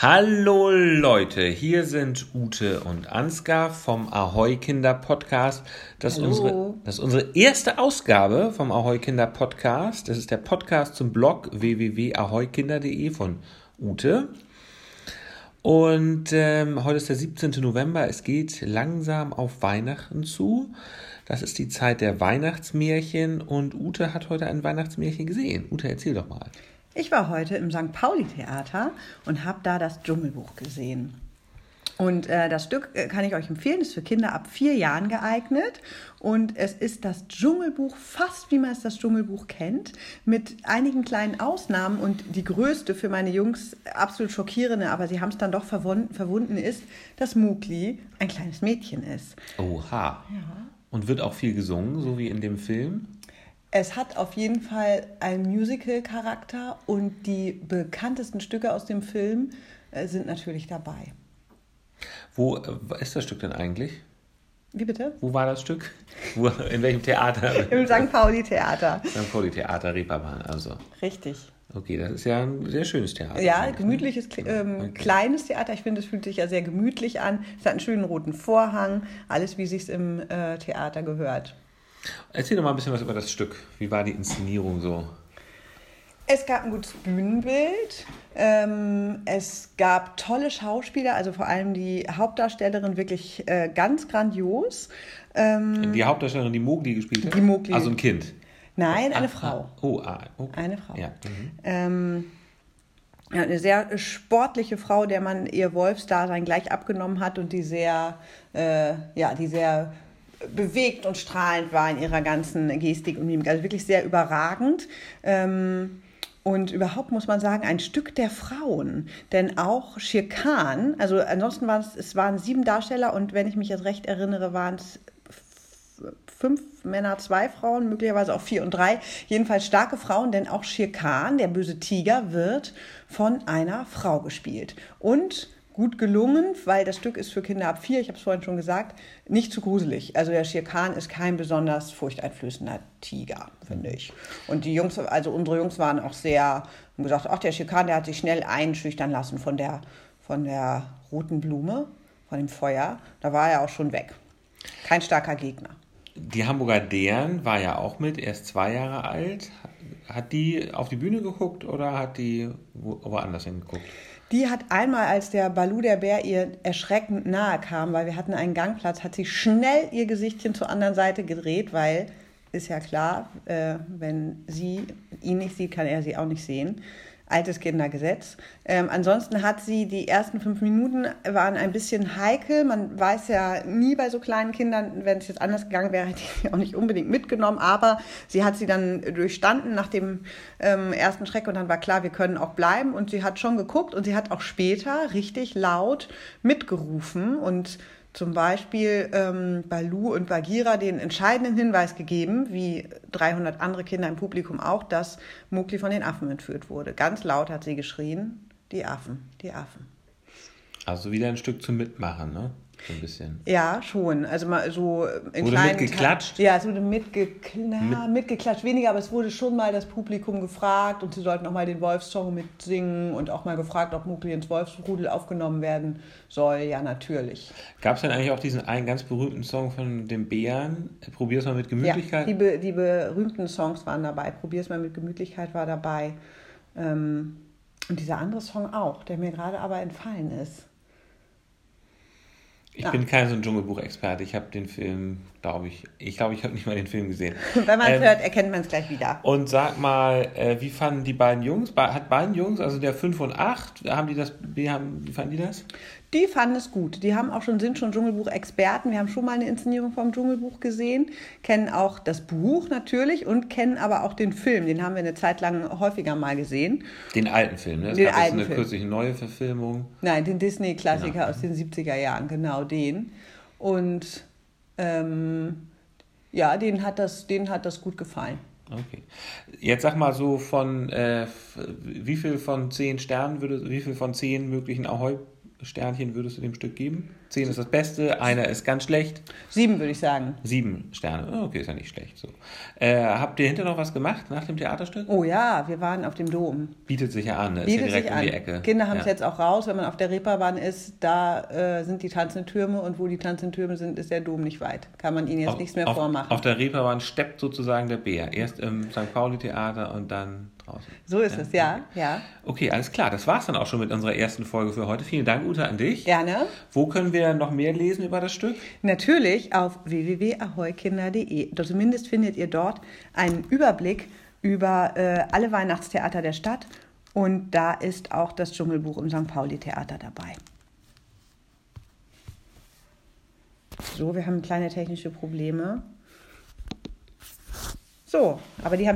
Hallo Leute, hier sind Ute und Ansgar vom Ahoi Kinder Podcast. Das ist, Hallo. unsere, das ist unsere erste Ausgabe vom Ahoi Kinder Podcast. Das ist der Podcast zum Blog www.ahoikinder.de von Ute. Und ähm, heute ist der 17. November. Es geht langsam auf Weihnachten zu. Das ist die Zeit der Weihnachtsmärchen und Ute hat heute ein Weihnachtsmärchen gesehen. Ute, erzähl doch mal. Ich war heute im St. Pauli-Theater und habe da das Dschungelbuch gesehen. Und äh, das Stück äh, kann ich euch empfehlen, ist für Kinder ab vier Jahren geeignet. Und es ist das Dschungelbuch, fast wie man es das Dschungelbuch kennt, mit einigen kleinen Ausnahmen. Und die größte für meine Jungs, absolut schockierende, aber sie haben es dann doch verwunden, verwunden, ist, dass Mugli ein kleines Mädchen ist. Oha. Und wird auch viel gesungen, so wie in dem Film? Es hat auf jeden Fall einen Musical-Charakter und die bekanntesten Stücke aus dem Film äh, sind natürlich dabei. Wo äh, ist das Stück denn eigentlich? Wie bitte? Wo war das Stück? Wo, in welchem Theater? Im St. Pauli-Theater. St. Pauli Theater Reeperbahn, also. Richtig. Okay, das ist ja ein sehr schönes Theater. Ja, ne? gemütliches, ähm, Okay. kleines Theater. Ich finde, es fühlt sich ja sehr gemütlich an. Es hat einen schönen roten Vorhang. Alles, wie sich im äh, Theater gehört. Erzähl doch mal ein bisschen was über das Stück. Wie war die Inszenierung so? Es gab ein gutes Bühnenbild. Ähm, es gab tolle Schauspieler, also vor allem die Hauptdarstellerin wirklich äh, ganz grandios. Ähm, Die Hauptdarstellerin, die Mowgli gespielt hat? Die Mowgli. Also ein Kind. nein, eine Ah, Frau. ah. Oh, ah, okay. Eine Frau. Ja. Mhm. Ähm, eine sehr sportliche Frau, der man ihr Wolfsdasein gleich abgenommen hat und die sehr, äh, ja, die sehr bewegt und strahlend war in ihrer ganzen Gestik und Mimik. Also wirklich sehr überragend. Ähm, und überhaupt muss man sagen, ein Stück der Frauen. Denn auch Khan, also ansonsten waren es, es waren sieben Darsteller und wenn ich mich jetzt recht erinnere, waren es fünf Männer, zwei Frauen, möglicherweise auch vier und drei. Jedenfalls starke Frauen, denn auch Khan, der böse Tiger, wird von einer Frau gespielt. Und gut gelungen, weil das Stück ist für Kinder ab vier, ich habe es vorhin schon gesagt, nicht zu gruselig. Also der Shere Khan ist kein besonders furchteinflößender Tiger, finde ich. Und die Jungs, also unsere Jungs waren auch sehr, haben gesagt, ach, der Shere Khan, der hat sich schnell einschüchtern lassen von der, von der roten Blume, von dem Feuer. Da war er auch schon weg. Kein starker Gegner. Die Hamburger Dern war ja auch mit, erst zwei Jahre alt. Hat die auf die Bühne geguckt oder hat die wo, woanders hingeguckt? Die hat einmal, als der Balu, der Bär, ihr erschreckend nahe kam, weil wir hatten einen Gangplatz, hat sie schnell ihr Gesichtchen zur anderen Seite gedreht, weil ist ja klar, äh, wenn sie ihn nicht sieht, kann er sie auch nicht sehen. Altes Kindergesetz. Ähm, ansonsten hat sie die ersten fünf Minuten waren ein bisschen heikel. Man weiß ja nie bei so kleinen Kindern, wenn es jetzt anders gegangen wäre, hätte ich sie auch nicht unbedingt mitgenommen. Aber sie hat sie dann durchstanden nach dem ähm, ersten Schreck und dann war klar, wir können auch bleiben. Und sie hat schon geguckt und sie hat auch später richtig laut mitgerufen und zum Beispiel ähm, Balu und Bagheera den entscheidenden Hinweis gegeben, wie 300 andere Kinder im Publikum auch, dass Mowgli von den Affen entführt wurde. Ganz laut hat sie geschrien, die Affen, die Affen. Also wieder ein Stück zum Mitmachen, ne? So ein bisschen. Ja, schon. Also mal so in Wurde kleinen mitgeklatscht? Te- Ja, es wurde mitgekl na, mitgeklatscht, weniger, aber es wurde schon mal das Publikum gefragt und sie sollten auch mal den Wolfssong mitsingen und auch mal gefragt, ob Mowgli ins Wolfsrudel aufgenommen werden soll. Ja, natürlich. Gab es denn eigentlich auch diesen einen ganz berühmten Song von dem Bären? Probier's mal mit Gemütlichkeit. Ja, die, be die berühmten Songs waren dabei. Probier's mal mit Gemütlichkeit war dabei. Ähm, und dieser andere Song auch, der mir gerade aber entfallen ist. Ich ja. bin kein so ein Dschungelbuch-Experte. Ich habe den Film, glaube ich, ich glaube, ich habe nicht mal den Film gesehen. Wenn man es Ähm, hört, erkennt man es gleich wieder. Und sag mal, äh, wie fanden die beiden Jungs? Hat beiden Jungs, also der 5 und 8, haben die das, wie, haben, wie fanden die das? Die fanden es gut. Die haben auch schon, sind schon Dschungelbuch-Experten. Wir haben schon mal eine Inszenierung vom Dschungelbuch gesehen, kennen auch das Buch natürlich und kennen aber auch den Film. Den haben wir eine Zeit lang häufiger mal gesehen. Den alten Film, ne? Es Den gab jetzt alten eine Film. kürzliche neue Verfilmung. Nein, den Disney-Klassiker Genau. aus den 70er Jahren, genau den. Und ähm, ja, denen hat, das, hat das gut gefallen. Okay. Jetzt sag mal so von, äh, wie viel von 10 Sternen würde, wie viel von 10 möglichen Ahoi Sternchen würdest du dem Stück geben? Zehn ist das Beste, einer ist ganz schlecht. Sieben würde ich sagen. Sieben Sterne. Oh, okay, ist ja nicht schlecht. So. Äh, habt ihr hinterher noch was gemacht nach dem Theaterstück? Oh ja, wir waren auf dem Dom. Bietet sich ja an, ne? ist Bietet ja direkt sich um die Ecke. Kinder haben es ja. jetzt auch raus, wenn man auf der Reeperbahn ist, da äh, sind die tanzenden Türme und wo die tanzenden Türme sind, ist der Dom nicht weit. Kann man ihnen jetzt auf, nichts mehr auf, vormachen. Auf der Reeperbahn steppt sozusagen der Bär. Erst im St. Pauli-Theater und dann draußen. so ist es, ja, ja. Okay, alles klar. Das war's dann auch schon mit unserer ersten Folge für heute. Vielen Dank, Uta, an dich. Gerne. Wo können wir noch mehr lesen über das Stück? Natürlich auf www.ahoykinder.de. Zumindest findet ihr dort einen Überblick über äh, alle Weihnachtstheater der Stadt und da ist auch das Dschungelbuch im St. Pauli-Theater dabei. So, wir haben kleine technische Probleme. So, aber die haben